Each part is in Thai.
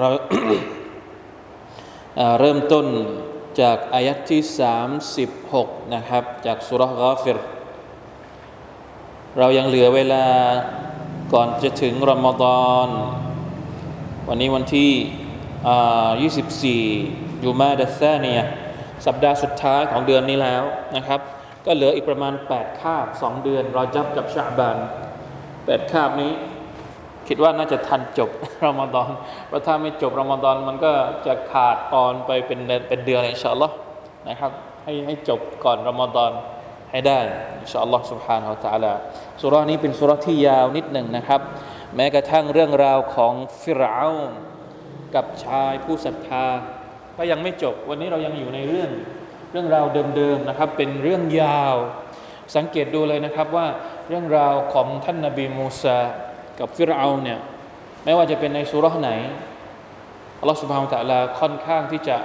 เราเริ่มต้นจากอายัดที่ 36 นะครับ จากสุรกาฟิร เรายังเหลือเวลาก่อนจะถึงรอมฎอนวันนี้วันที่ 24 ยูมาดัซาเนียสัปดาห์สุดท้ายของเดือนนี้แล้วนะครับ ก็เหลืออีกประมาณ 8 คาบ 2 เดือน รอจับกับชาบาน 8 คาบนี้ คิดว่าน่าจะทันจบ รอมฎอน เพราะถ้าไม่จบรอมฎอนมันก็จะขาดตอนไปเป็นเดือนเป็นเดือนอินชาอัลลอฮ์นะครับ ให้ให้จบก่อนรอมฎอนให้ได้อินชาอัลลอฮ์ سبحانه และ تعالى สุรานี้เป็นสุราที่ยาวนิดหนึ่งนะครับ แม้กระทั่งเรื่องราวของฟิรเอานกับชายผู้ศรัทธา ก็ยังไม่จบ วันนี้เรายังอยู่ในเรื่องเรื่องราวเดิมๆนะครับ เป็นเรื่องยาว สังเกตดูเลยนะครับว่าเรื่องราวของท่านนบีมูซา กับฟิรเอาเนี่ยไม่ว่าจะเป็นในสุราไหนอัลลอฮฺสุบฮานตะลาค่อนข้างที่จะ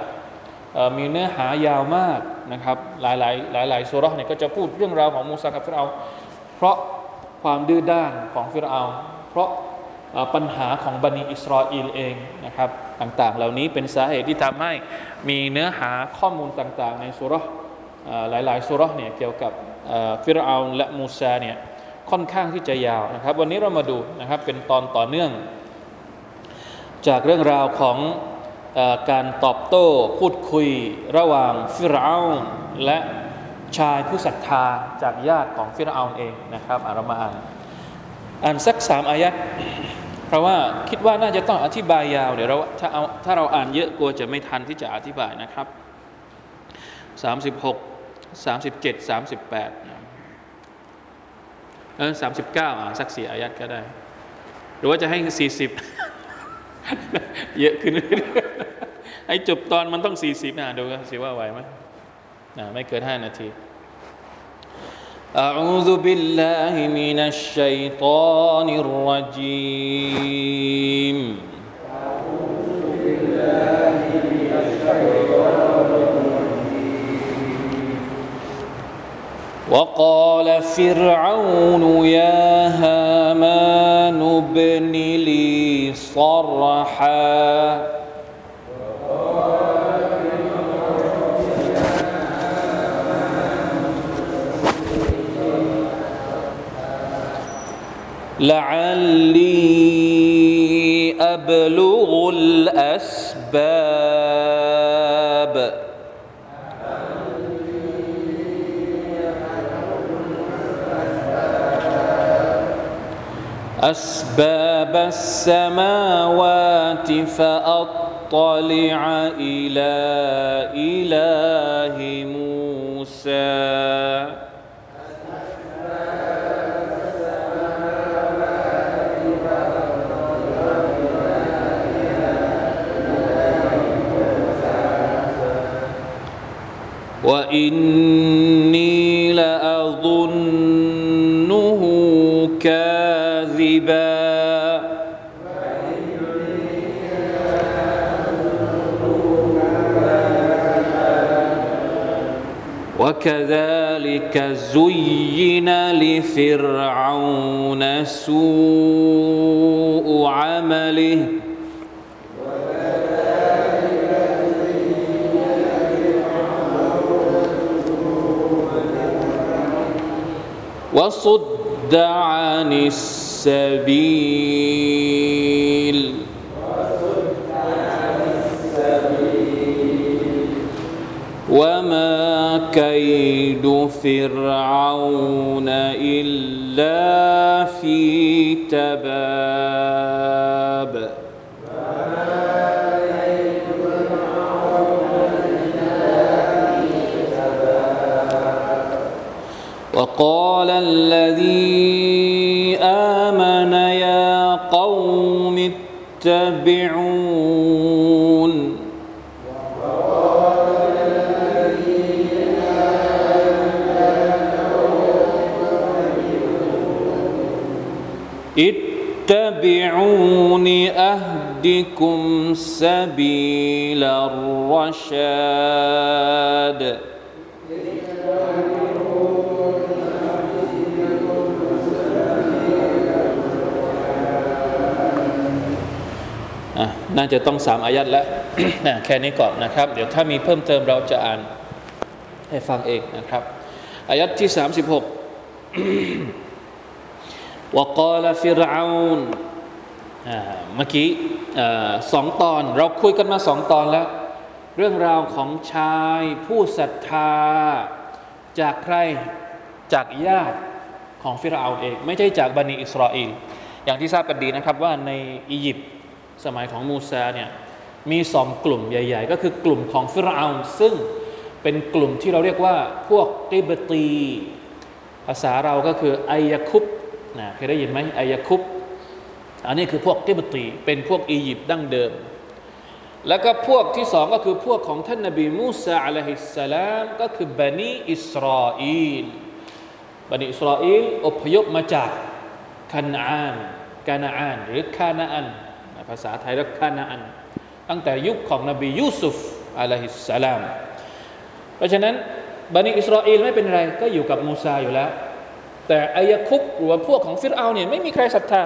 มีเนื้อหายาวมากนะครับหลายหลายหลายหลายสุราเนี่ยก็จะพูดเรื่องราวของมูซากับฟิรเอาเพราะความดื้อด้านของฟิรเอาเพราะปัญหาของบันิอิสราเอลเองนะครับต่างๆ เหล่านี้เป็นสาเหตุที่ทำให้มีเนื้อหาข้อมูลต่างๆ ในสุราหลายๆสุราเนี่ยเกี่ยวกับฟิรเอาและมูซาเนี่ย ค่อนข้างที่จะยาวนะครับ วันนี้เรามาดูนะครับเป็นตอนต่อเนื่อง จากเรื่องราวของอการตอบโต้พูดคุยระหว่างฟิรเอาและชายผู้ศรัทธาจากญาติของฟิรเอาเองนะครับอารามาอ่านอ่านสักสามอายัดเพราะว่าคิดว่าน่าจะต้องอธิบายยาวเดี๋ยวเราถ้าเอาถ้าเราอ่านเยอะกลัวจะไม่ทันที่จะอธิบายนะครับ 36 37 38นะ เออสามสิบเก้าอ่ะสักสี่อายัดก็ได้ หรือว่าจะให้สี่สิบเยอะขึ้นไอ้จบตอนมันต้องสี่สิบนะดูกันสิว่าไหวไหมนะไม่เกินห้านาที أعوذ بالله من الشيطان الرجيم وقال فرعون يا هامان ابن لي صرحا. لعلي أبلغ الأسباب. أسباب السماوات فأطلع إلى إله موسى. وإني وكذلك زين لفرعون سوء عمله. وصد عن السبيل. كيد فرعون إلا في تباب الرشادอ่ะน่าจะต้องสามอายัดแล้ว นะแค่นี้ก่อนนะครับ เดี๋ยวถ้ามีเพิ่มเติมเราจะอ่านให้ฟังเองนะครับ อายัดที่ 36 وقال فرعون อ่าเมื่อกี้อ่าสองตอนเราคุยกันมาสองตอนแล้ว เรื่องราวของชายผู้ศรัทธา จากใครจากญาติของฟิรเอาเอง ไม่ใช่จากบันิอิสราเอลอย่างที่ทราบกันดีนะครับว่าในอียิปต์สมัยของมูซาเนี่ยมีสองกลุ่มใหญ่ ๆ ก็คือกลุ่มของฟิรเอาซึ่งเป็นกลุ่มที่เราเรียกว่าพวกกิบตี ภาษาเราก็คือไอยาคุปนะเคยได้ยินไหมไอยาคุปอันนี้คือพวกกิบตี เป็นพวกอียิปต์ดั้งเดิม แล้วก็พวกที่สองก็คือพวกของท่านนบีมูซาอะลัยฮิสสลามก็คือบันิอิสราเอลบันิอิสราเอลอพยพมาจากคานาอานกานาอานหรือคานาอันภาษาไทยเรียกคานาอันตั้งแต่ยุคของนบียูซุฟอะลัยฮิสสลาม เพราะฉะนั้นบันิอิสราเอลไม่เป็นไรก็อยู่กับมูซาอยู่แล้ว แต่อายคุบหรือว่าพวกของฟิรเอาเนี่ยไม่มีใครศรัทธา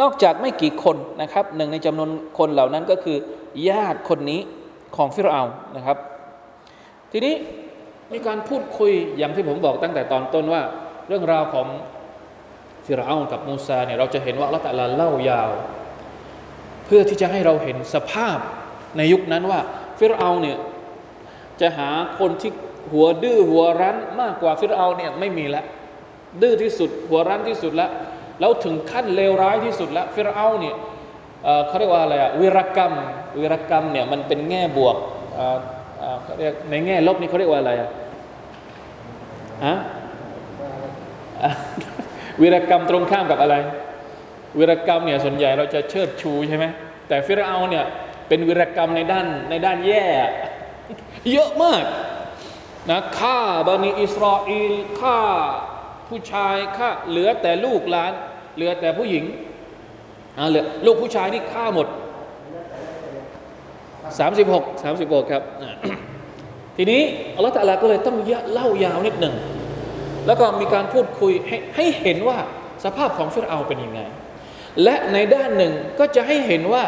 นอกจากไม่กี่คนนะครับหนึ่งในจำนวนคนเหล่านั้นก็คือ ญาติคนนี้ของฟิรเอานะครับ ทีนี้มีการพูดคุยอย่างที่ผมบอกตั้งแต่ตอนต้นว่า เรื่องราวของฟิรเอากับมูซาเนี่ยเราจะเห็นว่าลลอฮฺตะลาเล่ายาว เพื่อที่จะให้เราเห็นสภาพในยุคนั้นว่า ฟิรเอาเนี่ยจะหาคนที่หัวดื้อหัวรั้นมากกว่าฟิรเอาเนี่ยไม่มีแล้วดื้อที่สุดหัวรั้นที่สุดแล้วแล้วถึงขั้นเลวร้ายที่สุดแล้วฟิรเอาเนี่ยเอ่อเขาเรียกว่าอะไรอะวิรกรรม วิรกรรมเนี่ยมันเป็นแง่บวกเอ่อเอ่อเขาเรียกในแง่ลบนี่เขาเรียกว่าอะไรอะฮะอะวิรกรรมตรงข้ามกับอะไร วิรกรรมเนี่ยส่วนใหญ่เราจะเชิดชูใช่ไหมแต่ฟิรเอาเนี่ยเป็นวิรกรรมในด้านในด้านแย่เยอะมากนะฆ่าบันิอิสราเอลฆ่าผู้ชายฆ่าเหลือแต่ลูกหลาน เหลือแต่ผู้หญิงอ่าเหลือลูกผู้ชายนี่ฆ่าหมด 36 36 ครับ ทีนี้อัลลอฮฺตะลาก็เลยต้องเล่ายาวนิดหนึ่ง แล้วก็มีการพูดคุยให้ให้เห็นว่าสภาพของฟิรเอาเป็นยังไง และในด้านหนึ่งก็จะให้เห็นว่า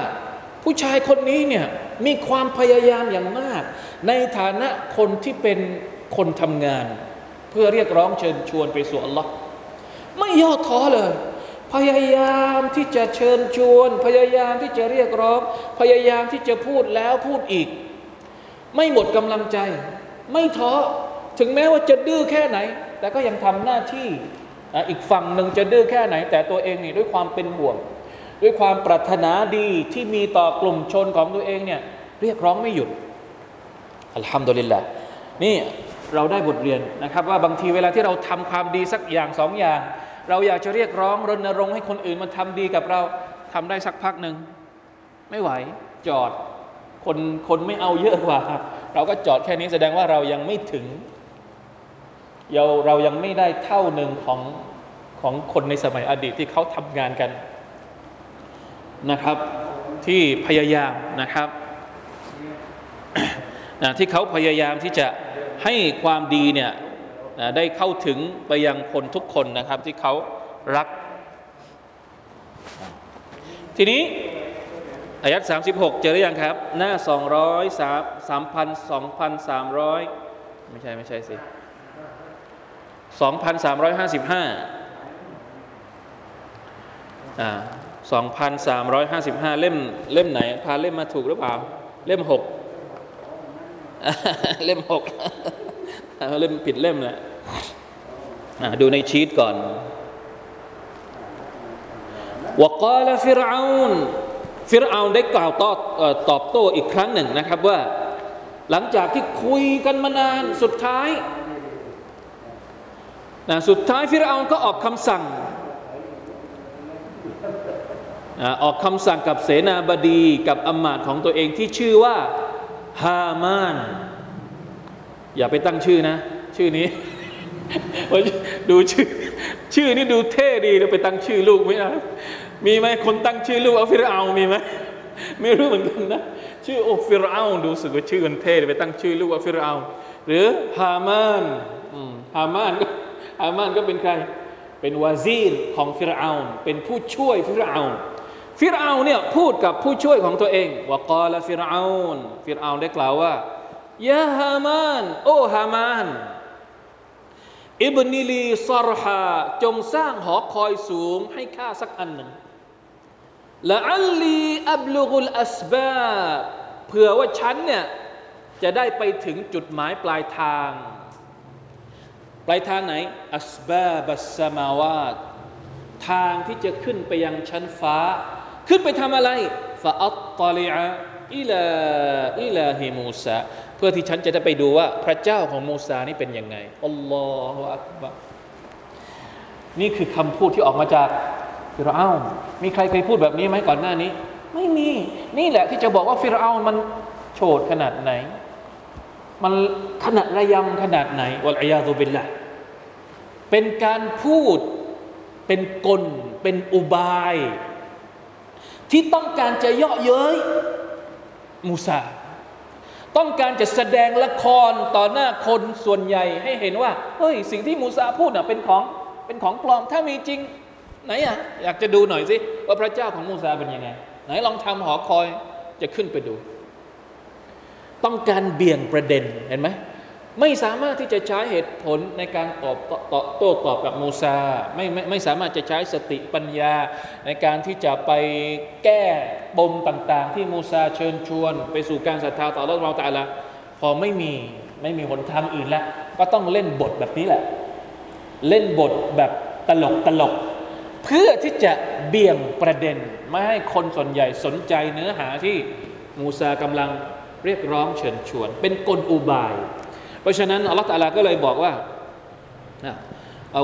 ผู้ชายคนนี้เนี่ยมีความพยายามอย่างมาก ในฐานะคนที่เป็นคนทำงาน เพื่อเรียกร้องเชิญชวนไปสู่อัลลอฮ์ไม่ย่อท้อเลย พยายามที่จะเชิญชวน พยายามที่จะเรียกร้อง พยายามที่จะพูดแล้วพูดอีก ไม่หมดกำลังใจ ไม่ท้อถึงแม้ว่าจะดื้อแค่ไหน แต่ก็ยังทำหน้าที่อีกฝั่งหนึ่งจะดื้อแค่ไหน แต่ตัวเองนี่ด้วยความเป็นห่วง ด้วยความปรารถนาดีที่มีต่อกลุ่มชนของตัวเองเนี่ยเรียกร้องไม่หยุดอัลฮัมดุลิลละนี่เราได้บทเรียนนะครับ ว่าบางทีเวลาที่เราทำความดีสักอย่างสองอย่าง เราอยากจะเรียกร้องรณรงค์ให้คนอื่นมาทำดีกับเราทำได้สักพักหนึ่งไม่ไหวจอดคนคนไม่เอาเยอะกว่า เราก็จอดแค่นี้แสดงว่าเรายังไม่ถึงเราเรายังไม่ได้เท่าหนึ่งของของคนในสมัยอดีตที่เขาทำงานกันนะครับ ที่พยายามนะครับนะที่เขาพยายามที่จะให้ความดีเนี่ย ได้เข้าถึงไปยังคนทุกคนนะครับ ที่เขารัก ทีนี้อายัด36 เจอหรือยังครับ หน้า 200 3 3 2,300 ไม่ใช่ ไม่ใช่สิ 2,355อ่า2,355 เล่มเล่มไหน พาเล่มมาถูกหรือเปล่า เล่ม 6 เล่มหกเล่มผิดเล่มแหละ ดูในชีตก่อนวกาลฟิรอานฟิรอานได้กล่าวตอบตอบโต้อีกครั้งหนึ่งนะครับว่า หลังจากที่คุยกันมานานสุดท้ายนะสุดท้ายฟิรเอาก็ออกคำสั่งออกคำสั่งกับเสนาบดีกับอำมาตย์ของตัวเองที่ชื่อว่าฮามาน อย่าไปตั้งชื่อนะ ชื่อนี้ ดูชื่อ ชื่อนี้ดูเท่ดีแล้วไปตั้งชื่อลูกไหม่ได้มีไหมคนตั้งชื่อลูกเอาฟิรเอามีไหมไม่รู้เหมือนกันนะ ชื่อโอฟิรเอาดูสึกว่าชื่อมันเท่ไปตั้งชื่อลูกว่าฟิรเอาหรือฮามานฮามานก็ฮามานก็เป็นใคร เป็นวาซีรของฟิรเอาเป็นผู้ช่วยฟิรเอาฟิรเอาเนี่ยพูดกับผู้ช่วยของตัวเองว่ากาลฟิรเอาฟิรเอาได้กล่าวว่ายาฮามาน โอ้ฮามาน อิบนิลีซารฮาจงสร้างหอคอยสูงให้ข้าสักอันหนึ่งละอัลลีอับลุกุลอัสบาเผื่อว่าฉันเนี่ยจะได้ไปถึงจุดหมายปลายทาง ปลายทางไหน อัสบาบัสมาวาตทางที่จะขึ้นไปยังชั้นฟ้า ขึ้นไปทำอะไรฟาอัตตลิอาอิลาอิลาฮิมูซา พื่อที่ฉันจะได้ไปดูว่าพระเจ้าของมูซานี่เป็นยังไงالله أكبر นี่คือคำพูดที่ออกมาจากฟิรเอามีใครเคยพูดแบบนี้ไหมก่อนหน้านี้ ไม่มี นี่แหละที่จะบอกว่าฟิรเอามันโฉดขนาดไหน มันขนาดระยำขนาดไหนوالعياذ باللهเป็นการพูด เป็นกล เป็นอุบาย ที่ต้องการจะเยาะเย้ยมูซา ต้องการจะแสดงละครต่อหน้าคนส่วนใหญ่ให้เห็นว่าเฮ้ยสิ่งที่มูซาพูดน่ะเป็นของเป็นของปลอมถ้ามีจริง ไหนอะอยากจะดูหน่อยสิว่าพระเจ้าของมูซาเป็นยังไง ไหนลองทำหอคอยจะขึ้นไปดู ต้องการเบี่ยงประเด็นเห็นไหม ไม่สามารถที่จะใช้เหตุผลในการตอบตโต้ตอบกับมูซาไม่ไม่ไม่สามารถจะใช้สติปัญญา ในการที่จะไปแก้ปมต่าง ๆ ที่มูซาเชิญชวน ไปสู่การศรัทธาต่อเราแต่ละพอไม่มีไม่มีหนทางอื่นแล้วก็ต้องเล่นบทแบบนี้แหละ เล่นบทแบบตลกตลก เพื่อที่จะเบี่ยงประเด็น ไม่ให้คนส่วนใหญ่สนใจเนื้อหาที่มูซากำลังเรียกร้องเชิญชวน เป็นกลอุบาย เพราะฉะนั้นอัลลอฮฺตาลาก็เลยบอกว่า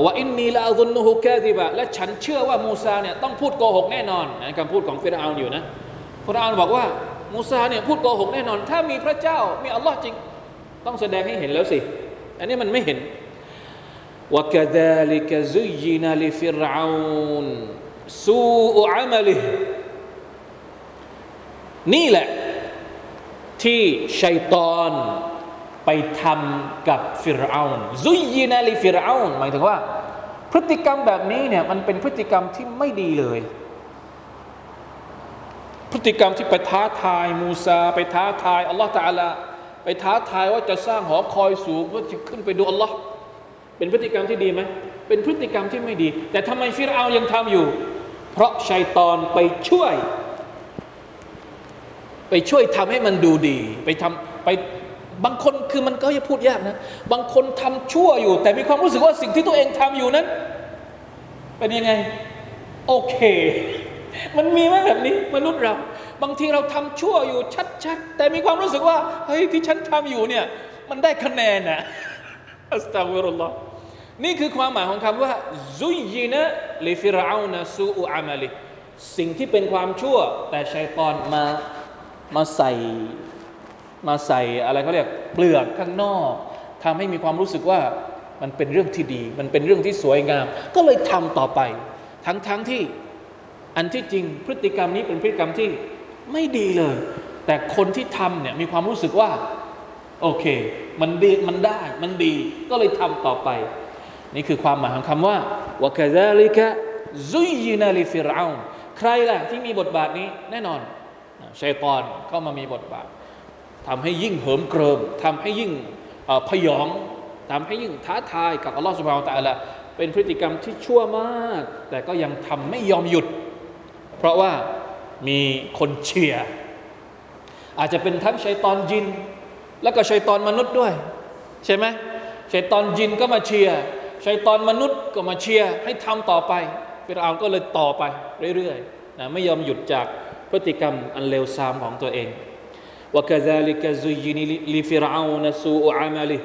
ว่าอินนีละอัลนุฮุแคติบะและฉันเชื่อว่ามูซาเนี่ยต้องพูดโกหกแน่นอนคำพูดของฟิรเอาอยู่นะฟิรเอาบอกว่ามูซาเนี่ยพูดโกหกแน่นอน ถ้ามีพระเจ้ามีอัลลอฮ์จริง ต้องแสดงให้เห็นแล้วสิ อันนี้มันไม่เห็น وكذلك زين لفرعون سوء عمله นี่แหละที่ชัยตอน ไปทำกับฟิรเอานซุยยินาลิฟิรเอานหมายถึงว่า พฤติกรรมแบบนี้เนี่ยมันเป็นพฤติกรรมที่ไม่ดีเลย พฤติกรรมที่ไปท้าทายมูซา ไปท้าทายอัลลอฮฺตาลาไปท้าทายว่าจะสร้างหอคอยสูงเพื่อจะขึ้นไปดูอัลลอฮ์เป็นพฤติกรรมที่ดีไหมเป็นพฤติกรรมที่ไม่ดี แต่ทำไมฟิรเอายังทำอยู่ เพราะชัยตอนไปช่วย ไปช่วยทำให้มันดูดี ไปทำไป บางคนคือมันก็จะพูดยากนะ บางคนทำชั่วอยู่ แต่มีความรู้สึกว่าสิ่งที่ตัวเองทำอยู่นั้น เป็นยังไง โอเค มันมีไหมแบบนี้ มนุษย์เรา บางทีเราทำชั่วอยู่ชัดๆ แต่มีความรู้สึกว่าเฮ้ยที่ฉันทำอยู่เนี่ย มันได้คะแนนนะอัสตัฆฟิรุลลอฮ์นี่คือความหมายของคำว่าซุยยินะลิฟิรเอานะซูอุอามาลิสิ่งที่เป็นความชั่ว แต่ชัยตอนมามาใส่ มาใส่อะไรเขาเรียกเปลือกข้างนอกทำให้มีความรู้สึกว่ามันเป็นเรื่องที่ดี มันเป็นเรื่องที่สวยงาม ก็เลยทำต่อไป ทั้งๆทที่อันที่จริงพฤติกรรมนี้เป็นพฤติกรรมที่ไม่ดีเลย แต่คนที่ทำเนี่ยมีความรู้สึกว่าโอเค มันดีมันได้มันดีก็เลยทำต่อไป นี่คือความหมายของคำว่าวกาซาลิกะซุยินาลิฟิรอาใครล่ะที่มีบทบาทนี้แน่นอนชัยตอนเข้ามามีบทบาท ทำให้ยิ่งเหิมเกริมทำให้ยิ่งพยองทำให้ยิ่งท้าทายกับอัลลอฮฺสุบฮานตะอัลละเป็นพฤติกรรมที่ชั่วมาก แต่ก็ยังทำไม่ยอมหยุด เพราะว่ามีคนเชียร์อาจจะเป็นทั้งชัยตอนจิน แล้วก็ชัยตอนมนุษย์ด้วย ใช่ไหมชัยตอนยินก็มาเชียร์ชัยตอนมนุษย์ก็มาเชียร์ให้ทำต่อไปฟิรเอาก็เลยต่อไปเรื่อยๆนะไม่ยอมหยุดจากพฤติกรรมอันเลวทรามของตัวเอง وكذلك زين لفرعون سوء عمله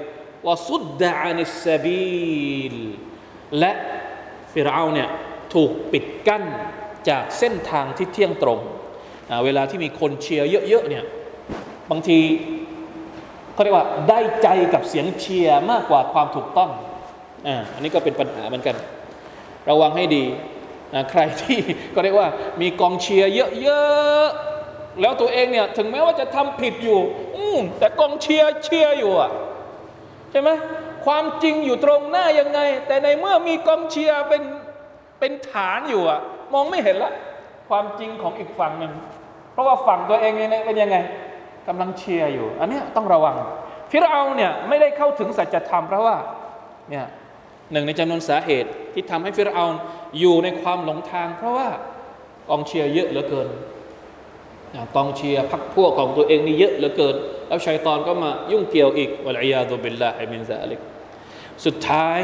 وصد عن السبيل และฟิรเอาเนี่ยถูกปิดกั้นจากเส้นทางที่เที่ยงตรงอ่าเวลาที่มีคนเชียร์เยอะๆเนี่ยบางทีเขาเรียกว่าได้ใจกับเสียงเชียร์มากกว่าความถูกต้องอ่าอันนี้ก็เป็นปัญหาเหมือนกัน ระวังให้ดีนะใครที่ ก็เรียกว่ามีกองเชียร์เยอะๆ แล้วตัวเองเนี่ยถึงแม้ว่าจะทำผิดอยู่ อืแต่กองเชียร์เชียร์อยู่อะใช่ไหมความจริงอยู่ตรงหน้ายังไง แต่ในเมื่อมีกองเชียร์เป็นเป็นฐานอยู่อะ มองไม่เห็นละ ความจริงของอีกฝั่งหนึ่งเพราะว่าฝั่งตัวเองเนี่ยเป็นยังไงกำลังเชียร์อยู่ อันนี้ต้องระวัง ฟิรเอาเนี่ยไม่ได้เข้าถึงสัจธรรมเพราะว่าเนี่ยหนึ่งในจำนวนสาเหตุที่ทำให้ฟิรเอาอยู่ในความหลงทาง เพราะว่ากองเชียร์เยอะเหลือเกิน กองเชียร์พรรคพวกของตัวเองนี่เยอะเหลือเกิน แล้วชัยตอนก็มายุ่งเกี่ยวอีกوالعياذ بالله من ذلك สุดท้าย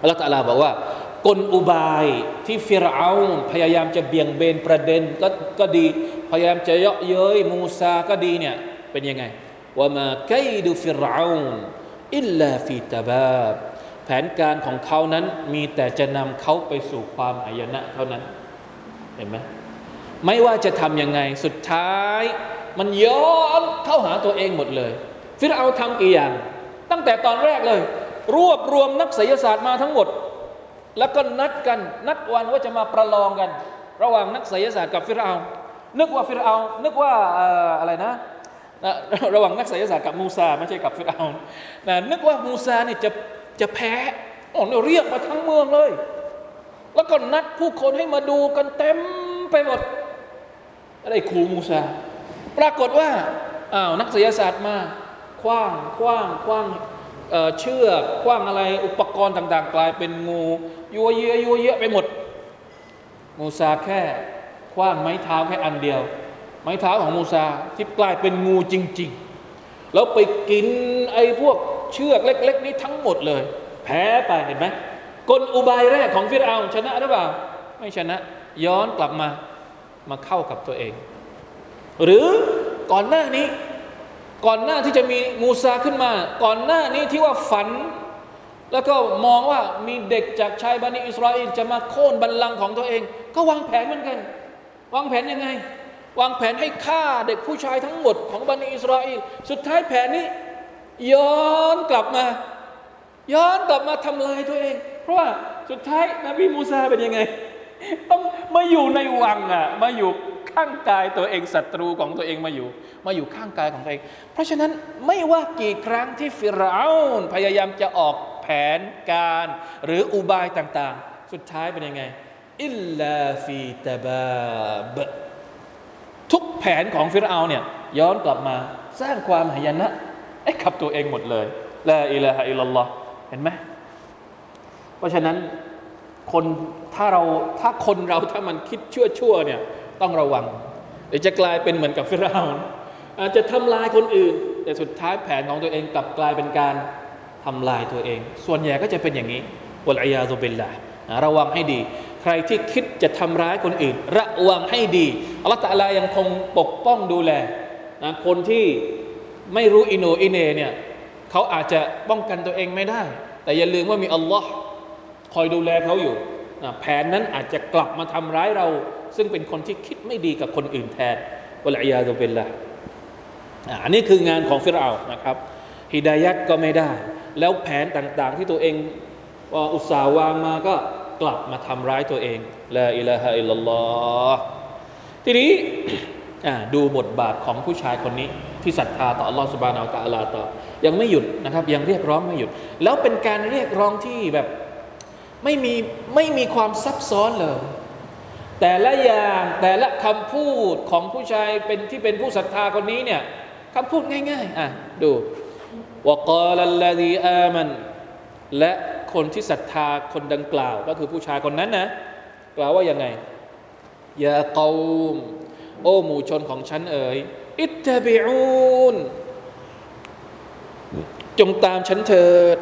الله تعالى บอกว่ากลอุบายที่ฟิรเอาพยายามจะเบี่ยงเบนประเด็นก็ก็ดี พยายามจะเยาะเย้ยมูซาก็ดีเนี่ยเป็นยังไงوما كيد فرعون إلا في تبابแผนการของเขานั้นมีแต่จะนำเขาไปสู่ความอายนะเท่านั้น เห็นไหม ไม่ว่าจะทำยังไงสุดท้าย มันย้อนเข้าหาตัวเองหมดเลย ฟิรเอาทำกี่อย่าง ตั้งแต่ตอนแรกเลย รวบรวมนักศิลศาสตร์มาทั้งหมด แล้วก็นัดกันนัดวันว่าจะมาประลองกัน ระหว่างนักศิลศาสตร์กับฟิรเอานึกว่าฟิรเอานึกว่าอะไรนะระหว่างนักศิลศาสตร์กับมูซาไม่ใช่กับฟิรเอานะนึกว่ามูซาเนี่ยจะจะแพ้อ๋อเรียกมาทั้งเมืองเลย แล้วก็นัดผู้คนให้มาดูกันเต็มไปหมด ไรครูมูซา ปรากฏว่าอ้าวนักศิลศาสตร์มาคว้างคว้างคว้างเเชือกคว้างอะไรอุปกรณ์ต่าง ๆ กลายเป็นงูยัวเยอะยัวเยอะไปหมด มูซาแค่คว้างไม้เท้าแค่อันเดียว ไม้เท้าของมูซาที่กลายเป็นงูจริง ๆ แล้วไปกินไอ้พวกเชือกเล็ก ๆ นี้ทั้งหมดเลย แพ้ไปเห็นไหมกลอุบายแรกของฟิรเอาชนะหรือเปล่า ไม่ชนะ ย้อนกลับมา มาเข้ากับตัวเอง หรือก่อนหน้านี้ ก่อนหน้าที่จะมีมูซาขึ้นมา ก่อนหน้านี้ที่ว่าฝัน แล้วก็มองว่ามีเด็กจากชายบันิอิสราเอลจะมาโค่นบัลลังก์ของตัวเอง ก็วางแผนเหมือนกัน วางแผนยังไง วางแผนให้ฆ่าเด็กผู้ชายทั้งหมดของบันิอิสราเอลสุดท้ายแผนนี้ ย้อนกลับมา ย้อนกลับมาทำลายตัวเอง เพราะว่าสุดท้ายนบีมูซาเป็นยังไง ต้องมาอยู่ในวังอะมาอยู่ข้างกายตัวเองศัตรูของตัวเองมาอยู่ มาอยู่ข้างกายของตัวเอง เพราะฉะนั้นไม่ว่ากี่ครั้งที่ฟิรเอานพยายามจะออกแผนการ หรืออุบายต่างๆ สุดท้ายเป็นยังไงอิลลาฟีตาบาบทุกแผนของฟิรเอาเนี่ยย้อนกลับมาสร้างความหายนะให้กับตัวเองหมดเลยละอิลาฮะอิลลัลลอฮ์เห็นไหมเพราะฉะนั้น คนถ้าเราถ้าคนเราถ้ามันคิดชั่วชั่วเนี่ยต้องระวังเดี๋ยวจะกลายเป็นเหมือนกับฟิรเอาอาจจะทำลายคนอื่น แต่สุดท้ายแผนของตัวเองกลับกลายเป็นการทำลายตัวเอง ส่วนใหญ่ก็จะเป็นอย่างนี้วลอยาซุบิลละระวังให้ดี ใครที่คิดจะทำร้ายคนอื่น ระวังให้ดีอัลลอฮฺตะลายังคงปกป้องดูแลนะคนที่ไม่รู้อิโนอินเนเนี่ยเขาอาจจะป้องกันตัวเองไม่ได้ แต่อย่าลืมว่ามีอัลลอฮ์ คอยดูแลเขาอยู่นะแผนนั้นอาจจะกลับมาทำร้ายเรา ซึ่งเป็นคนที่คิดไม่ดีกับคนอื่นแทนวลัยยาตุเบลละอันนี้คืองานของฟิรเอานะครับฮิดายัดก็ไม่ได้ แล้วแผนต่างๆที่ตัวเองอุตสาห์วางมาก็กลับมาทำร้ายตัวเองละอิลาฮะอิลลอฮ์ทีนี้ดูบทบาทของผู้ชายคนนี้ ที่ศรัทธาต่ออัลลอฮฺสุบานอัลตะลาต่อยังไม่หยุดนะครับ ยังเรียกร้องไม่หยุด แล้วเป็นการเรียกร้องที่แบบ ไม่มีไม่มีความซับซ้อนเลย แต่ละอย่างแต่ละคำพูดของผู้ชายเป็นที่เป็นผู้ศรัทธาคนนี้เนี่ยคำพูดง่าย ๆ อะ ดูวกาลัลลดีอามัน และคนที่ศรัทธาคนดังกล่าว ก็คือผู้ชายคนนั้นนะ กล่าวว่ายังไงยาเกามโอ้หมู่ชนของฉันเอ๋ยอิตตบิอูนจงตามฉันเถิด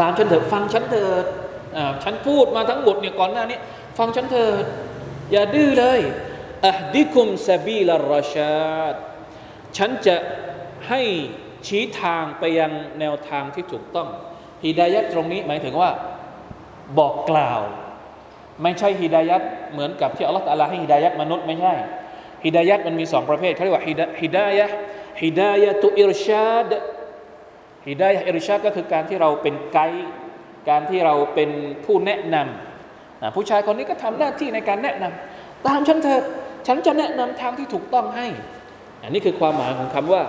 ตามฉันเถิดฟังฉันเถิดฉันพูดมาทั้งหมดเนี่ยก่อนหน้านี้ ฟังฉันเถิดอย่าดื้อเลยอะดิคุมซาบีลารชาดฉันจะให้ชี้ทางไปยังแนวทางที่ถูกต้องฮิดายัดตรงนี้หมายถึงว่าบอกกล่าว ไม่ใช่ฮิดายัดเหมือนกับที่อัลลอฮฺตะลาให้ฮิดายัดมนุษย์ไม่ใช่هداية มันมีสองประเภทเขาเรียกว่าฮิดายะฮิดายะตุอิรชาด ฮิดายะอิรชาดก็คือการที่เราเป็นไกด์การที่เราเป็นผู้แนะนำผู้ชายคนนี้ก็ทำหน้าที่ในการแนะนำตามฉันเถิดฉันจะแนะนำทางที่ถูกต้องให้ อันนี้คือความหมายของคำว่า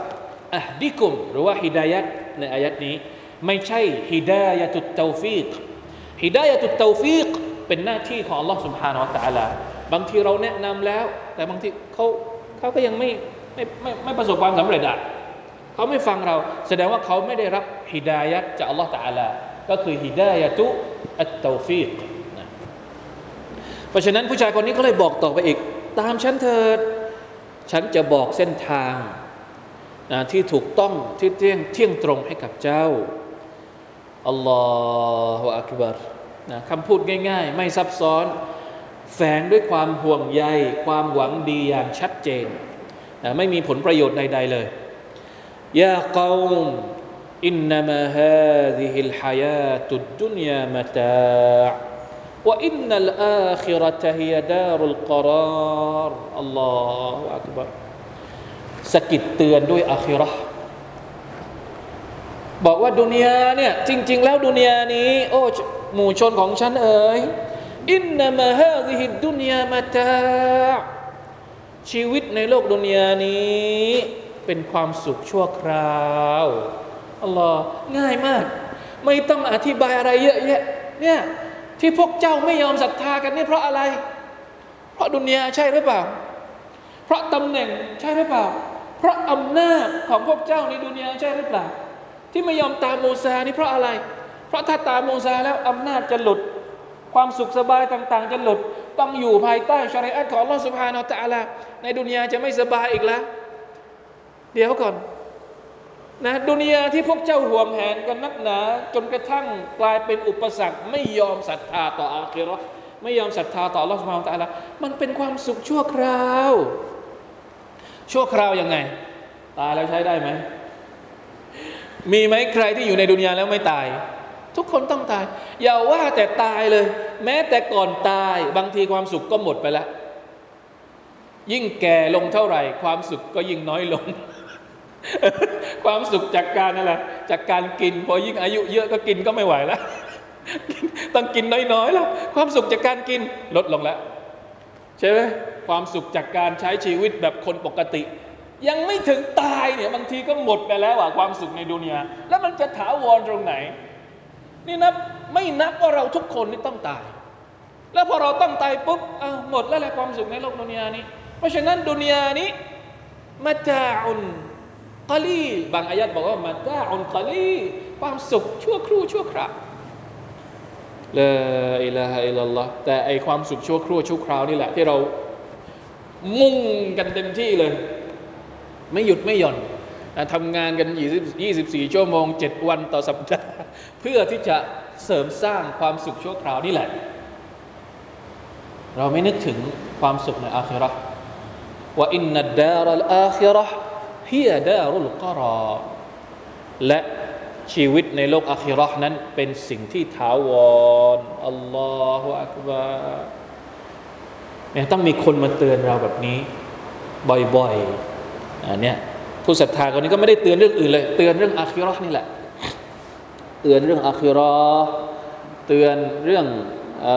อะดิกุมหรือว่าฮิดายัดในอายัดนี้ ไม่ใช่ฮิดายะตุตเตาฟีกฮิดายะตุตเตาฟีกเป็นหน้าที่ของ Allah سبحانه และ تعالى บางทีเราแนะนำแล้ว แต่บางทีเขาเขาก็ยังไม่ไม่ไม่ไม่ประสบความสำเร็จอ่ะ เขาไม่ฟังเรา แสดงว่าเขาไม่ได้รับฮิดายะจากอัลลอฮฺตะอาลาก็คือฮิดายะตุอัตตอฟีกนเพราะฉะนั้นผู้ชายคนนี้ก็เลยบอกต่อไปอีก ตามฉันเถิด ฉันจะบอกเส้นทางนะที่ถูกต้องที่เที่ยงเที่ยงตรงให้กับเจ้าالله أكبر นะคำพูดง่าย ๆ ไม่ซับซ้อน แฝงด้วยความห่วงใย ความหวังดีอย่างชัดเจนนะไม่มีผลประโยชน์ใด ๆ เลย ยาเกาอินนามาฮาดิฮิลฮายาตุดดุนยามะตาว่าอินนัลอาคิรตะฮิยดารุลกรารอัลลอฮฺอักบารสกิดเตือนด้วยอาคิรอบอกว่าดุนยาเนี่ยจริง ๆ แล้วดุนยานี้ โอ้หมู่ชนของฉันเอ๋ยอินนามาฮาดิฮิดุนยามาตาชีวิตในโลกดุนยานี้ เป็นความสุขชั่วคราวอัลลอฮ์ง่ายมาก ไม่ต้องอธิบายอะไรเยอะแยะเนี่ยที่พวกเจ้าไม่ยอมศรัทธากันนี่เพราะอะไร เพราะดุนยาใช่หรือเปล่า เพราะตำแหน่งใช่หรือเปล่า เพราะอำนาจของพวกเจ้าในดุนยาใช่หรือเปล่า ที่ไม่ยอมตามโมซานี่เพราะอะไร เพราะถ้าตามโมซาแล้วอำนาจจะหลุด ความสุขสบายต่าง ๆ จะหลุด ต้องอยู่ภายใต้ชริอะของลอสุภานาตะลาในดุนยาจะไม่สบายอีกแล้ว เดี๋ยวก่อนนะดุนยาที่พวกเจ้าห่วงแหนกันนักหนา จนกระทั่งกลายเป็นอุปสรรค ไม่ยอมศรัทธาต่ออาคิรอไม่ยอมศรัทธาต่อลอสุภานาตะมันเป็นความสุขชั่วคราว ชั่วคราวยังไง ตายแล้วใช้ได้ไหม มีไหมใครที่อยู่ในดุนยาแล้วไม่ตาย ทุกคนต้องตาย อย่าว่าแต่ตายเลย แม้แต่ก่อนตายบางทีความสุขก็หมดไปแล้ว ยิ่งแก่ลงเท่าไหร่ ความสุขก็ยิ่งน้อยลง ความสุขจากการนั่นแหละจากการกิน พอยิ่งอายุเยอะก็กินก็ไม่ไหวแล้วต้องกินน้อยๆแล้วความสุขจากการกินลดลงแล้วใช่ไหมความสุขจากการใช้ชีวิตแบบคนปกติ ยังไม่ถึงตายเนี่ยบางทีก็หมดไปแล้วอะความสุขในดุนยาแล้วมันจะถาวรตรงไหน นี่นับไม่นับว่าเราทุกคนนี่ต้องตาย แล้วพอเราต้องตายปุ๊บอ้าวหมดแล้วแหละความสุขในโลกดุนยานี้ เพราะฉะนั้นดุนยานี้มาจาอุน กะลีบางอายัดบอกว่ามาจาอุนกะลีความสุขชั่วครู่ชั่วคราวลาอิลาฮะอิลลอฮแต่ไอความสุขชั่วครู่ชั่วคราวนี่แหละ ที่เรามุ่งกันเต็มที่เลย ไม่หยุดไม่หย่อนทำงานกัน 24 ชั่วโมง 7 วันต่อสัปดาห์ เพื่อที่จะเสริมสร้างความสุขชั่วคราวนี่แหละ เราไม่นึกถึงความสุขในอาคิราะห์ว่าอินนัดดารัลอาคิเราะห์ ฮิยดารุลกรอและชีวิตในโลกอาคิราะห์นั้นเป็นสิ่งที่ถาวรอัลลอฮฺอักบาเนี่ยต้องมีคนมาเตือนเราแบบนี้ บ่อยๆอันเนี้ยผู้ศรัทธาคนนี้ก็ไม่ได้เตือนเรื่องอื่นเลย เตือนเรื่องอาคิรอนี่แหละ เตือนเรื่องอาคิรอเตือนเรื่องอ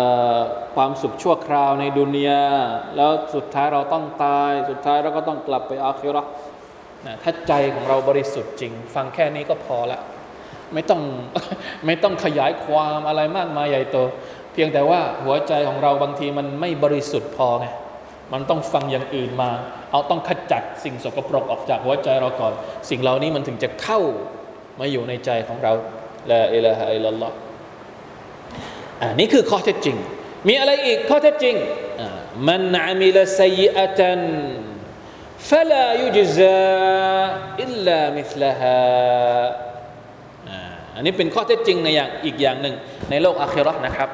ความสุขชั่วคราวในดุนยาแล้วสุดท้ายเราต้องตาย สุดท้ายเราก็ต้องกลับไปอาคิรอ นะถ้าใจของเราบริสุทธิ์จริง ฟังแค่นี้ก็พอละ ไม่ต้องไม่ต้องขยายความอะไรมากมายใหญ่โต เพียงแต่ว่าหัวใจของเราบางทีมันไม่บริสุทธิ์พอไงมันต้องฟังอย่างอื่นมา เอาต้องขจัดสิ่งสกปรกออกจากหัวใจเราก่อน สิ่งเหล่านี้มันถึงจะเข้ามาอยู่ในใจของเราละอิละฮะอิลลัลอฮอันนี้คือข้อเท็จจริง มีอะไรอีกข้อเท็จจริงมันอามิลซัยอัตัน فلا يجزا าอิลลามิสอันนี้เป็นข้อเท็จจริงในอย่างอีกอย่างหนึ่ง ในโลกอาคิรันะครับ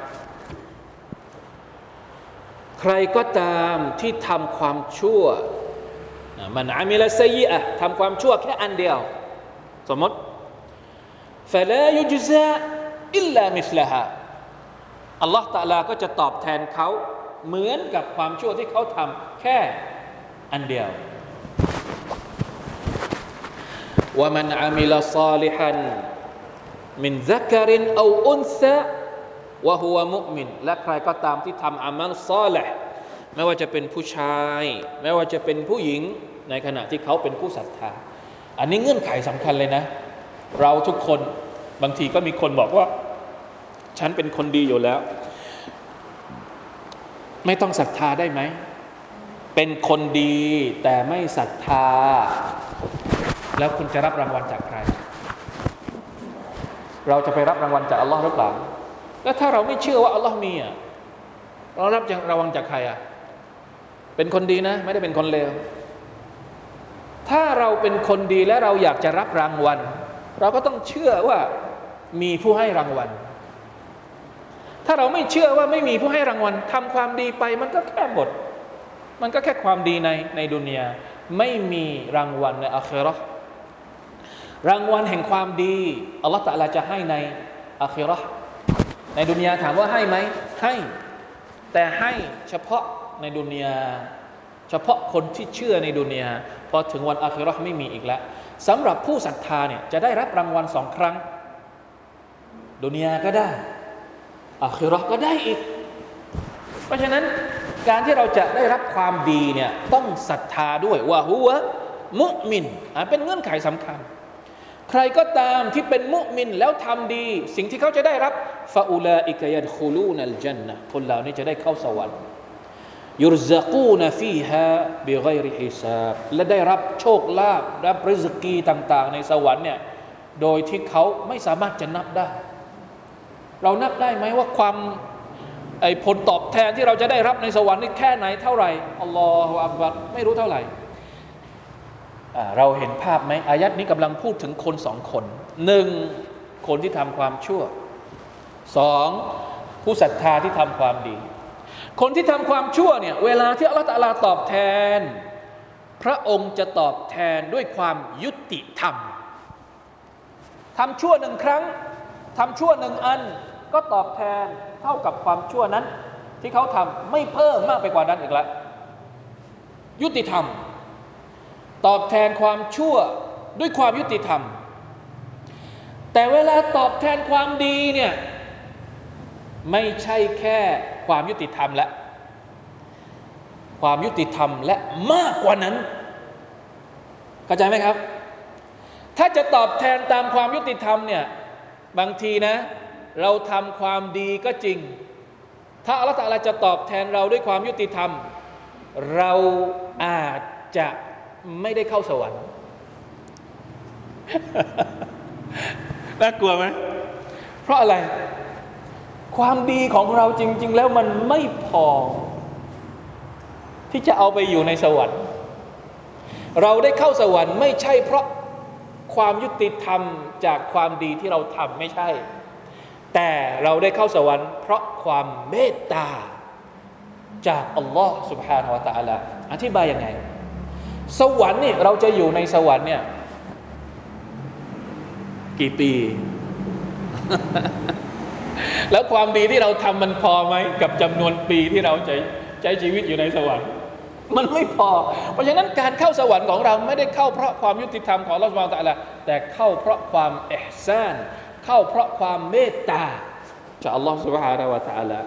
ใครก็ตามที่ทำความชั่ว มันอามิลซยีอะทำความชั่วแค่อันเดียว สมมติ فلا يجزا าอิลลามิสอัลลอฮ์ตาลาก็จะตอบแทนเขาเหมือนกับความชั่วที่เขาทำแค่อันเดียว ว่ามันอามิลซาลิฮันมินซักรินเอาอุนซะวะฮุวมุมิน และใครก็ตามที่ทำอามัลซาลิฮไม่ว่าจะเป็นผู้ชาย ไม่ว่าจะเป็นผู้หญิงในขณะที่เขาเป็นผู้ศรัทธา อันนี้เงื่อนไขสำคัญเลยนะ เราทุกคนบางทีก็มีคนบอกว่า ฉันเป็นคนดีอยู่แล้ว ไม่ต้องศรัทธาได้ไหม เป็นคนดีแต่ไม่ศรัทธา แล้วคุณจะรับรางวัลจากใคร เราจะไปรับรางวัลจากอัลลอฮ์หรือเปล่าแล้วถ้าเราไม่เชื่อว่าอัลลอฮ์มีอะเรารับรางวัลจากใครอะเป็นคนดีนะ ไม่ได้เป็นคนเลวถ้าเราเป็นคนดีและเราอยากจะรับรางวัล เราก็ต้องเชื่อว่ามีผู้ให้รางวัล ถ้าเราไม่เชื่อว่าไม่มีผู้ให้รางวัลทำความดีไป มันก็แค่หมดมันก็แค่ความดีในในดุนยาไม่มีรางวัลในอาครา รางวัลแห่งความดีอัลลอฮฺตะลาจะให้ในอาคิราะห์ในดุนยาถามว่าให้ไหมให้ แต่ให้เฉพาะในดุนยาเฉพาะคนที่เชื่อในดุนยาพอถึงวันอาคิราะห์ไม่มีอีกแล้วสำหรับผู้ศรัทธาเนี่ยจะได้รับรางวัลสองครั้ง ดุนยาก็ได้อาคิราะห์ก็ได้อีก เพราะฉะนั้นการที่เราจะได้รับความดีเนี่ยต้องศรัทธาด้วยว่าหัวมุมินเป็นเงื่อนไขสำคัญ ใครก็ตามที่เป็นมุมินแล้วทำดี สิ่งที่เขาจะได้รับฟาอูลาอิกยัดคูลูนัลจันนะคนเหล่านี้จะได้เข้าสวรรค์ยุรซากูนฟีฮาบิไกริฮิซาบและได้รับโชคลาภรับริสกีต่างๆ ในสวรรค์เนี่ยโดยที่เขาไม่สามารถจะนับได้ เรานับได้ไหมว่าความไอผลตอบแทนที่เราจะได้รับในสวรรค์นี่แค่ไหนเท่าไหร่อัลลอฮฺอักบัรไม่รู้เท่าไหร่ เราเห็นภาพไหมอายัดนี้กำลังพูดถึงคนสองคนหนึ่งคนที่ทำความชั่วสองผู้ศรัทธาที่ทำความดี คนที่ทำความชั่วเนี่ยเวลาที่อัลลอฮฺตะลาตอบแทน พระองค์จะตอบแทนด้วยความยุติธรรมทำชั่วหนึ่งครั้งทำชั่วหนึ่งอัน ก็ตอบแทนเท่ากับความชั่วนั้น ที่เขาทำไม่เพิ่มมากไปกว่านั้นอีกแล้วยุติธรรม ตอบแทนความชั่วด้วยความยุติธรรม แต่เวลาตอบแทนความดีเนี่ยไม่ใช่แค่ความยุติธรรมและความยุติธรรมและมากกว่านั้นเข้าใจไหมครับ ถ้าจะตอบแทนตามความยุติธรรมเนี่ยบางทีนะ เราทำความดีก็จริง ถ้าอัลลอฮฺจะตอบแทนเราด้วยความยุติธรรม เราอาจจะ ไม่ได้เข้าสวรรค์ น่ากลัวไหม เพราะอะไร ความดีของเราจริง ๆ แล้วมันไม่พอ ที่จะเอาไปอยู่ในสวรรค์ เราได้เข้าสวรรค์ไม่ใช่เพราะความยุติธรรมจากความดีที่เราทำไม่ใช่ แต่เราได้เข้าสวรรค์ เพราะความเมตตา จากอัลลอฮ์ سبحانه และ تعالى อธิบายยังไง สวรรค์นี่เราจะอยู่ในสวรรค์เนี่ยกี่ปี แล้วความดีที่เราทำมันพอไหมกับจำนวนปีที่เราใช้ใช้ชีวิตอยู่ในสวรรค์ มันไม่พอ เพราะฉะนั้นการเข้าสวรรค์ของเราไม่ได้เข้าเพราะความยุติธรรมของเราสวาตะละแต่เข้าเพราะความเอซานเข้าเพราะความเมตตาจากอัลลอฮฺสุบฮานาวะตะละ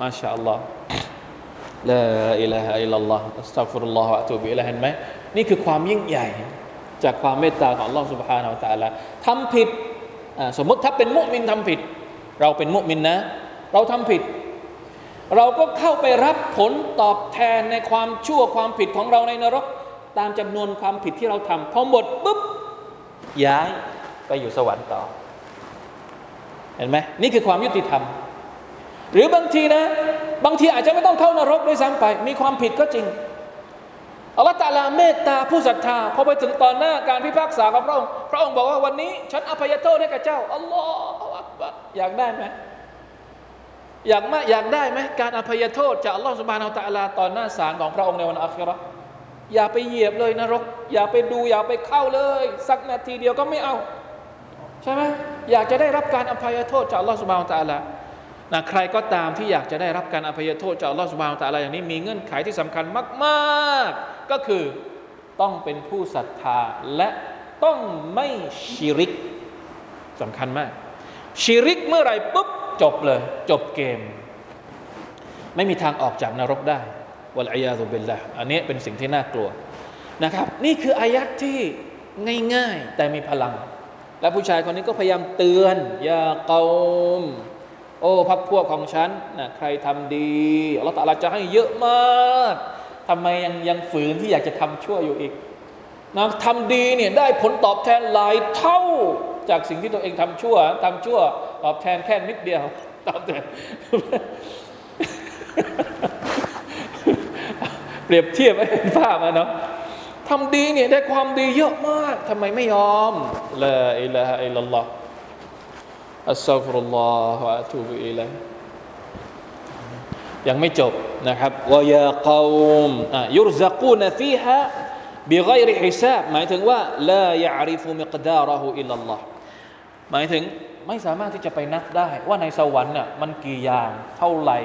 มาชาอัลลอฮ์ ลาอิลาฮะอิลลัลลอฮ์อัสตัฟุรุลลอฮ์วะตูบิอิลาเห็นไหมนี่คือความยิ่งใหญ่ จากความเมตตาของ Allah سبحانه และ تعالى ทำผิดสมมติถ้าเป็นมุมินทำผิด เราเป็นมุมินนะ เราทำผิด เราก็เข้าไปรับผลตอบแทนในความชั่วความผิดของเราในนรก ตามจำนวนความผิดที่เราทำพอหมดปุ๊บย้ายไปอยู่สวรรค์ต่อ เห็นไหมนี่คือความยุติธรรม หรือบางทีนะ บางทีอาจจะไม่ต้องเข้านรกด้วยซ้ำไป มีความผิดก็จริงอัลลอฮฺตะอาลาเมตตาผู้ศรัทธาพอไปถึงตอนหน้าการพิพากษาของพระองค์พระองค์บอกว่าวันนี้ ฉันอภัยโทษให้กับเจ้าอัลลอฮฺอยากได้ไหมอยากมาอยากได้ไหมการอภัยโทษจากอัลลอฮฺสุบานอัลตะอาลาตอนหน้าศาลของพระองค์ในวันอาคิเราะห์อย่าไปเหยียบเลยนรก อย่าไปดูอย่าไปเข้าเลย สักนาทีเดียวก็ไม่เอา ใช่ไหมอยากจะได้รับการอภัยโทษจากอัลลอฮฺสุบานอัลตะอาลา นะใครก็ตามที่อยากจะได้รับการอภัยโทษจากอัลลอฮฺสุบฮานาอัลตะอาลาอย่างนี้มีเงื่อนไขที่สำคัญมาก ๆ ก็คือต้องเป็นผู้ศรัทธาและต้องไม่ชิริกสำคัญมาก ชิริกเมื่อไหร่ปุ๊บจบเลย จบเกม ไม่มีทางออกจากนรกได้วะลัยยาตุบิลละอันนี้เป็นสิ่งที่น่ากลัวนะครับ นี่คืออายัดที่ง่าย ๆ แต่มีพลัง และผู้ชายคนนี้ก็พยายามเตือนอย่าเกาม โอ้พักพวกของฉันนะใครทำดีอัลลอฮฺตะลาจะให้เยอะมากทำไมยังยังฝืนที่อยากจะทำชั่วอยู่อีกนะทำดีเนี่ยได้ผลตอบแทนหลายเท่าจากสิ่งที่ตัวเองทำชั่วทำชั่วตอบแทนแค่นิดเดียวตอบแทนเปรียบเทียบให้เห็นภาพนะเนาะทำดีเนี่ยได้ความดีเยอะมากทำไมไม่ยอมลาอิลาฮะอิลลัลลอฮ อัสซาฟุรุลลอฮฺวะอะตูบิอิลัยยังไม่จบนะครับวายาเกมยุรซักูนฟีฮะบิไกรฮิซาบหมายถึงว่าลายะริฟุมิกดาระฮูอิลลัลลอฮหมายถึงไม่สามารถที่จะไปนับได้ ว่าในสวรรค์น่ะมันกี่อย่างเท่าไหร่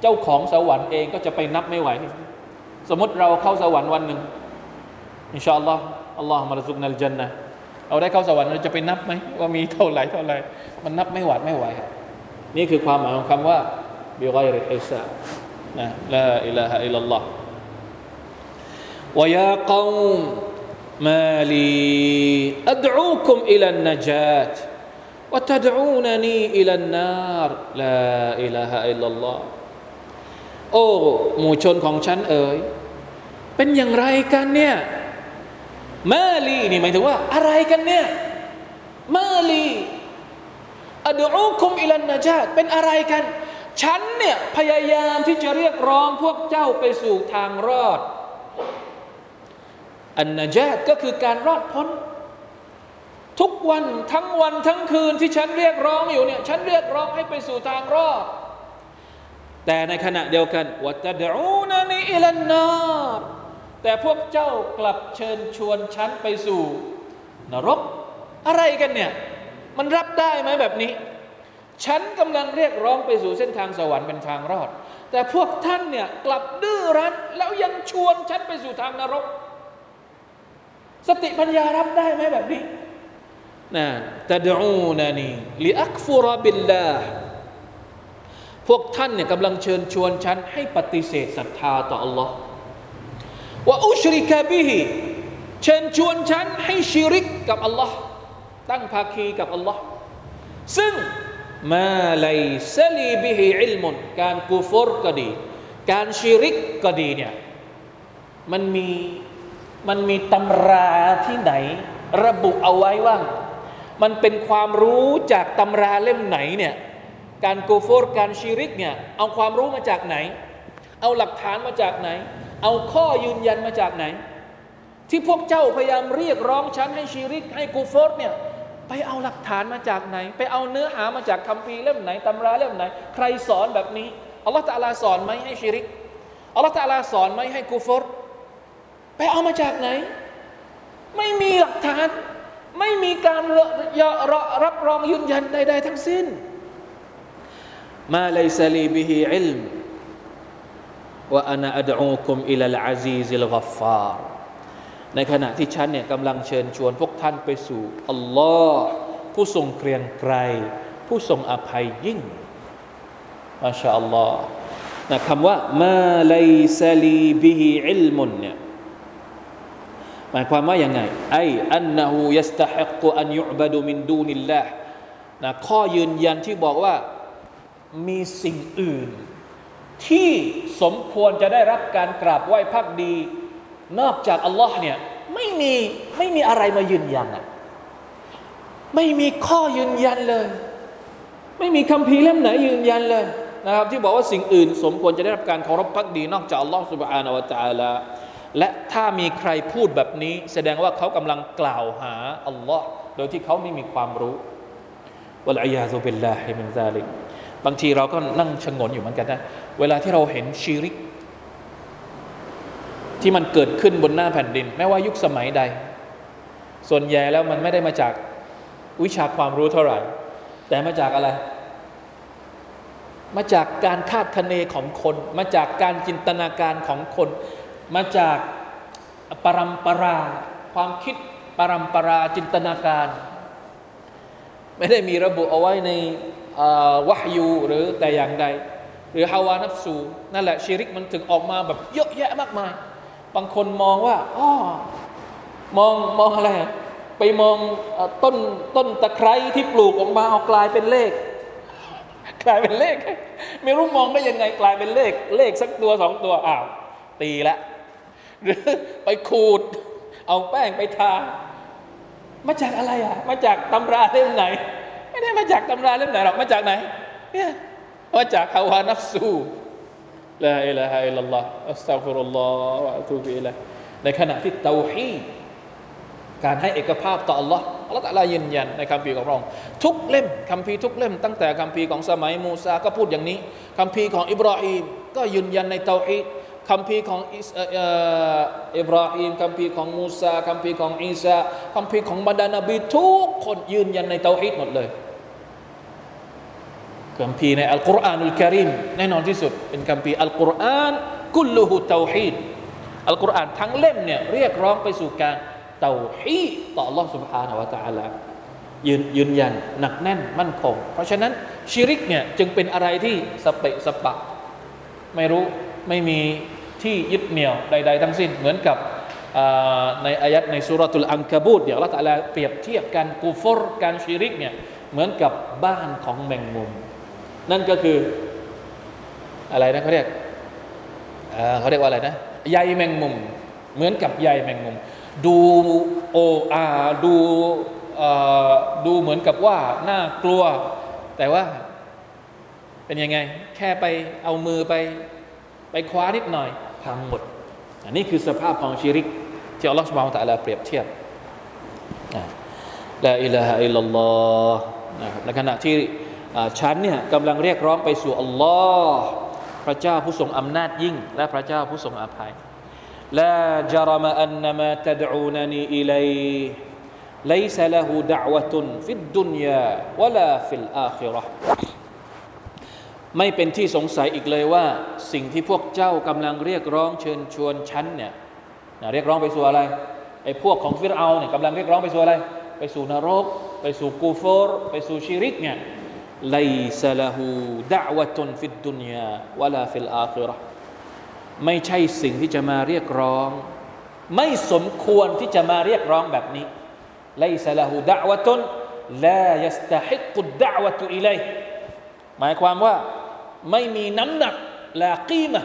เจ้าของสวรรค์เองก็จะไปนับไม่ไหว สมมติเราเข้าสวรรค์วันหนึ่งอินชาอัลลอฮ์อัลลอฮ์มารุซุกนัลจันนะ เราได้เข้าสวรรค์เราจะไปนับไหมว่ามีเท่าไหร่เท่าไหร่มันนับไม่หวาดไม่ไหวครับนี่คือความหมายของคำว่าบิไกรฮิซาบนะลาอิลาฮะอิลลัลลอฮ์ ويا قوم ما لي أدعوكم إلى النجاة وتدعونني إلى النار لا إله إلا الله โอ้หมู่ชนของฉันเอ๋ยเป็นอย่างไรกันเนี่ย มาลีนี่หมายถึงว่า อะไรกันเนี่ย มาลีอดูอุคุมอิลันนาจาตเป็นอะไรกัน ฉันเนี่ยพยายามที่จะเรียกร้องพวกเจ้าไปสู่ทางรอด อันนาจาตก็คือการรอดพ้น ทุกวันทั้งวันทั้งคืนที่ฉันเรียกร้องอยู่เนี่ย ฉันเรียกร้องให้ไปสู่ทางรอด แต่ในขณะเดียวกันวัตดอูนานีอิลันนาร แต่พวกเจ้ากลับเชิญชวนฉันไปสู่ นรก อะไรกันเนี่ย มันรับได้ไหมแบบนี้ ฉันกำลังเรียกร้องไปสู่เส้นทางสวรรค์เป็นทางรอด แต่พวกท่านเนี่ยกลับดื้อรั้น แล้วยังชวนฉันไปสู่ทางนรก สติปัญญารับได้ไหมแบบนี้นะตะดูนานีลิอักฟุรบิลลาห์พวกท่านเนี่ยกำลังเชิญชวนฉันให้ปฏิเสธศรัทธาต่อ Allah ว่าอุชริกะบิฮิเชิญชวนฉันให้ชิริกกับ Allah ตั้งภาคีกับ Allah ซึ่งมาไลซลีบิฮิอิลมุนการกูฟรก็ดี การชิริกก็ดีเนี่ยมันมีมันมีตำราที่ไหน ระบุเอาไว้ว่า มันเป็นความรู้จากตำราเล่มไหนเนี่ยการกูฟรการชิริกเนี่ยเอาความรู้มาจากไหน เอาหลักฐานมาจากไหน เอาข้อยืนยันมาจากไหน ที่พวกเจ้าพยายามเรียกร้องฉันให้ชิริกให้กูฟรเนี่ยไปเอาหลักฐานมาจากไหน ไปเอาเนื้อหามาจากคัมภีร์เล่มไหนตำราเล่มไหน ใครสอนแบบนี้อัลลอฮฺตะลาสอนไหมให้ชิริกอัลลอฮฺตะลาสอนไหมให้กูฟรไปเอามาจากไหน ไม่มีหลักฐาน ไม่มีการรับรองยืนยันใดๆทั้งสิ้นมาไลซาลีบิฮิอิลม ว่าอานาอัดอูคุมอิลลอาซีซิลกัฟฟาร์ในขณะที่ฉันเนี่ยกำลังเชิญชวนพวกท่านไปสู่อัลลอฮ์ผู้ทรงเกรียงไกรผู้ทรงอภัยยิ่งมาชาอัลลอฮ์นะคำว่ามาไลซาลีบิฮิอิลมุนเนี่ยหมายความว่าอยังไงไออันนะฮูยัสตะฮิกอันยุบดุมินดูนิลลาห์นะข้อยืนยันที่บอกว่ามีสิ่งอื่น ที่สมควรจะได้รับการกราบไหว้พักดี นอกจากอัลลอฮ์เนี่ยไม่มีไม่มีอะไรมายืนยันอะไม่มีข้อยืนยันเลย ไม่มีคำพีเล่มไหนยืนยันเลยนะครับที่บอกว่าสิ่งอื่น สมควรจะได้รับการเคารพพักดี นอกจากอัลลอฮ์สุบานอวะตาละและถ้ามีใครพูดแบบนี้ แสดงว่าเขากำลังกล่าวหาอัลลอฮ์โดยที่เขาไม่มีความรู้วะลัยาซุบิลลาฮิมินซาลิก บางทีเราก็นั่งชงนอยู่เหมือนกันนะเวลาที่เราเห็นชีริก ที่มันเกิดขึ้นบนหน้าแผ่นดิน ไม่ว่ายุคสมัยใด ส่วนใหญ่แล้วมันไม่ได้มาจากวิชาความรู้เท่าไหร่ แต่มาจากอะไร มาจากการคาดคะเนของคน มาจากการจินตนาการของคน มาจากปรัมปรา ความคิดปรัมปราจินตนาการ ไม่ได้มีระบุเอาไว้ใน วะฮยูหรือแต่อย่างใด หรือฮาวานัฟสูนั่นแหละชีริกมันถึงออกมาแบบเยอะแยะมากมาย บางคนมองว่าอ๋อมองมองอะไร ไปมองต้นต้นตะไคร้ที่ปลูกออกมาเอากลายเป็นเลข กลายเป็นเลข ไม่รู้มองได้ยังไงกลายเป็นเลข เลขสักตัวสองตัวอ้าวตีละหรือไปขูด เอาแป้งไปทามาจากอะไรอะ มาจากตำราเล่มไหน ไม่ได้มาจากตำราเล่มไหนหรอกมาจากไหนเนี่ยมาจากฮาวานัฟซูลาอิลาฮะอิลลัลลอฮ์อัสตัฆฟิรุลลอฮ์วะอะตูบิอิลัยในขณะที่เตาฮีการให้เอกภาพต่อ Allah อัลลอฮฺตะลายืนยันในคำพีของพระองค์ทุกเล่มคำพีทุกเล่ม ตั้งแต่คำพีของสมัยมูซาก็พูดอย่างนี้คำพีของอิบราฮิมก็ยืนยันในเตาฮีคำพีของอิบราฮิมคำพีของมูซาคำพีของอีสาคำพีของบรรดานบีทุกคนยืนยันในเตาฮีหมดเลย คำพีในอัลกุรอานุลกิริมแน่นอนที่สุด เป็นคำพีอัลกุรอานกุลลุฮุเตาฮีดอัลกุรอานทั้งเล่มเนี่ยเรียกร้องไปสู่การเตาฮีต่อ Allah سبحانه และ تعالى ยืนยืนยันหนักแน่นมั่นคง เพราะฉะนั้นชิริกเนี่ยจึงเป็นอะไรที่สเปะสปะ ไม่รู้ไม่มีที่ยึดเหนี่ยวใด ๆ ทั้งสิ้น เหมือนกับในอายัดในสุรตุลอังกบูดเดี๋ยวละตะลาเปรียบเทียบกันกูฟรการชิริกเนี่ยเหมือนกับบ้านของแมงมุม นั่นก็คืออะไรนะเขาเรียกเขาเรียกว่าอะไรนะใยแมงมุม เหมือนกับใยแมงมุม ดูโออาดูดูเหมือนกับว่าน่ากลัว แต่ว่าเป็นยังไง แค่ไปเอามือไปไปคว้านิดหน่อยพังหมด อันนี้คือสภาพของชีริก ที่อัลลอฮฺสุบฮานตะลาเปรียบเทียบละอิลาฮะอิลลัลลอฮ์นะครับในขณะที่ ฉันเนี่ยกำลังเรียกร้องไปสู่อัลลอฮ์พระเจ้าผู้ทรงอำนาจยิ่ง และพระเจ้าผู้ทรงอภัย لا جرم أن ما تدعونني إليه ليس له دعوة في الدنيا ولا في الآخرة ไม่เป็นที่สงสัยอีกเลยว่า สิ่งที่พวกเจ้ากำลังเรียกร้องเชิญชวนฉันเนี่ยเรียกร้องไปสู่อะไรไอ้พวกของฟิรเอาเนี่ยกำลังเรียกร้องไปสู่อะไร ไปสู่นรก ไปสู่กูฟอร์ไปสู่ชิริกเนี่ย ليس له دعوة في الدنيا ولا في الآخرة ไม่ใช่สิ่งที่จะมาเรียกร้อง ไม่สมควรที่จะมาเรียกร้องแบบนี้ليس له دعوة لا يستحق الدعوة إليه หมายความว่าไม่มีน้ำหนักลากีมะ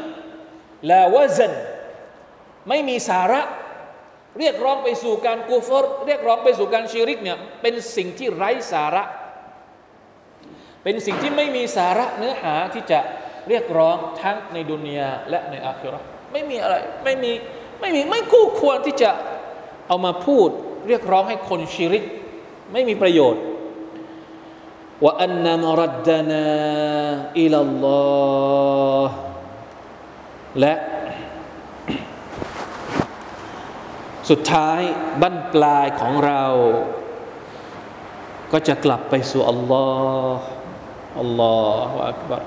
ลาวะซันไม่มีสาระ เรียกร้องไปสู่การกูฟอรเรียกร้องไปสู่การชีริกเนี่ยเป็นสิ่งที่ไร้สาระ เป็นสิ่งที่ไม่มีสาระเนื้อหาที่จะเรียกร้องทั้งในดุนยาและในอาคิรอไม่มีอะไรไม่มีไม่มีไม่คู่ควรที่จะเอามาพูดเรียกร้องให้คนชิริก ไม่มีประโยชน์ว่าอันนามรัดนาอิลลอฮและสุดท้ายบั้นปลายของเรา ก็จะกลับไปสู่อัลลอฮ์ อัลลอฮฺอักบาร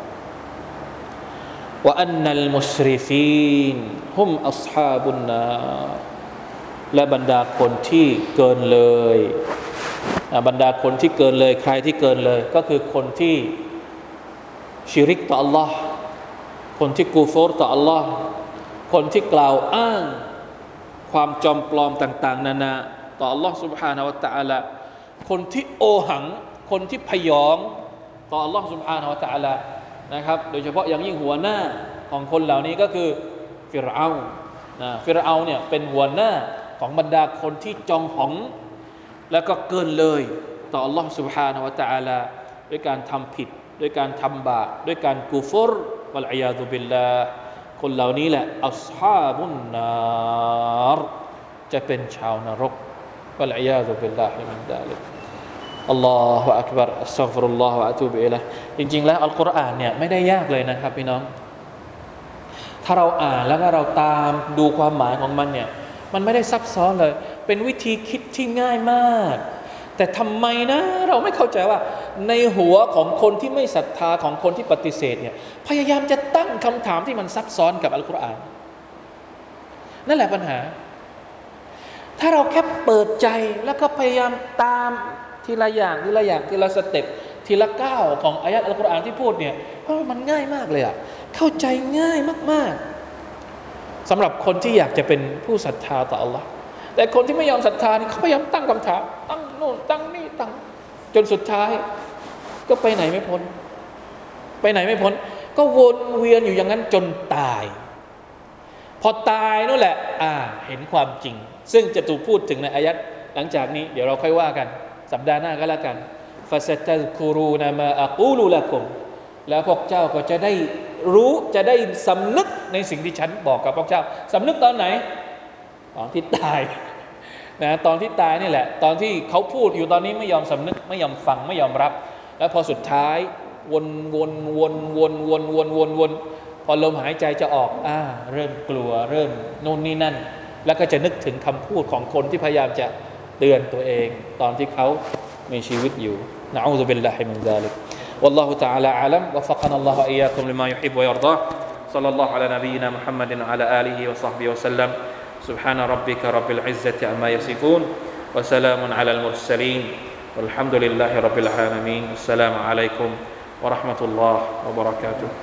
ว่าอันนัลมุสริฟีนฮุมอัศฮาบุนนาและบรรดาคนที่เกินเลยบรรดาคนที่เกินเลยใครที่เกินเลย ก็คือคนที่ชิริกต่อ Allah คนที่กูฟอร์ต่อ Allah คนที่กล่าวอ้างความจอมปลอมต่าง ๆ นานา ต่อ Allah سبحانه และ تعالى คนที่โอหัง คนที่พยอง ต่อ Allah سبحانه และ تعالى นะครับโดยเฉพาะอย่างยิ่งหัวหน้าของคนเหล่านี้ก็คือฟิรเอานะฟิรเอาเนี่ยเป็นหัวหน้าของบรรดาคนที่จองหอง แล้วก็เกินเลยต่อ Allah سبحانه และ تعالى ด้วยการทำผิดด้วยการทำบาปด้วยการกูฟรวัลอยาตุบิลลา คนเหล่านี้แหละอัสฮาบุนนารจะเป็นชาวนรกวัลอียาซุบิลลาฮิมินดาลิก อัลลอฮฺอักบารอัสซัฟรุลลอฮฺอะตูบิลัยจริง ๆ แล้วอัลกุรอานเนี่ยไม่ได้ยากเลยนะครับพี่น้อง ถ้าเราอ่านแล้วก็เราตามดูความหมายของมันเนี่ย มันไม่ได้ซับซ้อนเลย เป็นวิธีคิดที่ง่ายมาก แต่ทำไมนะ เราไม่เข้าใจว่า ในหัวของคนที่ไม่ศรัทธาของคนที่ปฏิเสธเนี่ย พยายามจะตั้งคำถามที่มันซับซ้อนกับอัลกุรอาน นั่นแหละปัญหา ถ้าเราแค่เปิดใจแล้วก็พยายามตาม ทีละอย่างทีละอย่างทีละสเต็ปทีละก้าวของอายะอัลกุรอานที่พูดเนี่ยมันง่ายมากเลยอะเข้าใจง่ายมากๆสำหรับคนที่อยากจะเป็นผู้ศรัทธาต่อ Allah แต่คนที่ไม่ยอมศรัทธานี่เขาพยายามตั้งคำถามตั้งโน่นตั้งนี่ตั้งจนสุดท้าย ก็ไปไหนไม่พ้น ไปไหนไม่พ้น ก็วนเวียนอยู่อย่างนั้นจนตาย พอตายนั่นแหละ อ่า เห็นความจริง ซึ่งจะถูกพูดถึงในอายัดหลังจากนี้ เดี๋ยวเราค่อยว่ากัน สัปดาห์หน้าก็แล้วกันฟาสตัลคูรูนามาอักูลูละกุมแล้วพวกเจ้าก็จะได้รู้จะได้สำนึกในสิ่งที่ฉันบอกกับพวกเจ้าสำนึกตอนไหน ตอนที่ตายนะตอนที่ตายนี่แหละ ตอนที่เขาพูดอยู่ตอนนี้ไม่ยอมสำนึกไม่ยอมฟังไม่ยอมรับ แล้วพอสุดท้ายวนวนวนวนวนวนวนวนพอลมหายใจจะออกอ่าเริ่มกลัวเริ่มนู่นนี่นั่น แล้วก็จะนึกถึงคำพูดของคนที่พยายามจะ เตือนตัวเอง ตอนที่เขามีชีวิตอยู่นะอูซุบิลลาฮิมินซาลิก والله تعالى أعلم وفقنا الله وإياكم لما يحب ويرضاه صلى الله على نبينا محمد وعلى آله وصحبه وسلم سبحان ربك رب العزة عما يصفون وسلام على المرسلين والحمد لله رب العالمين السلام عليكم ورحمة الله وبركاته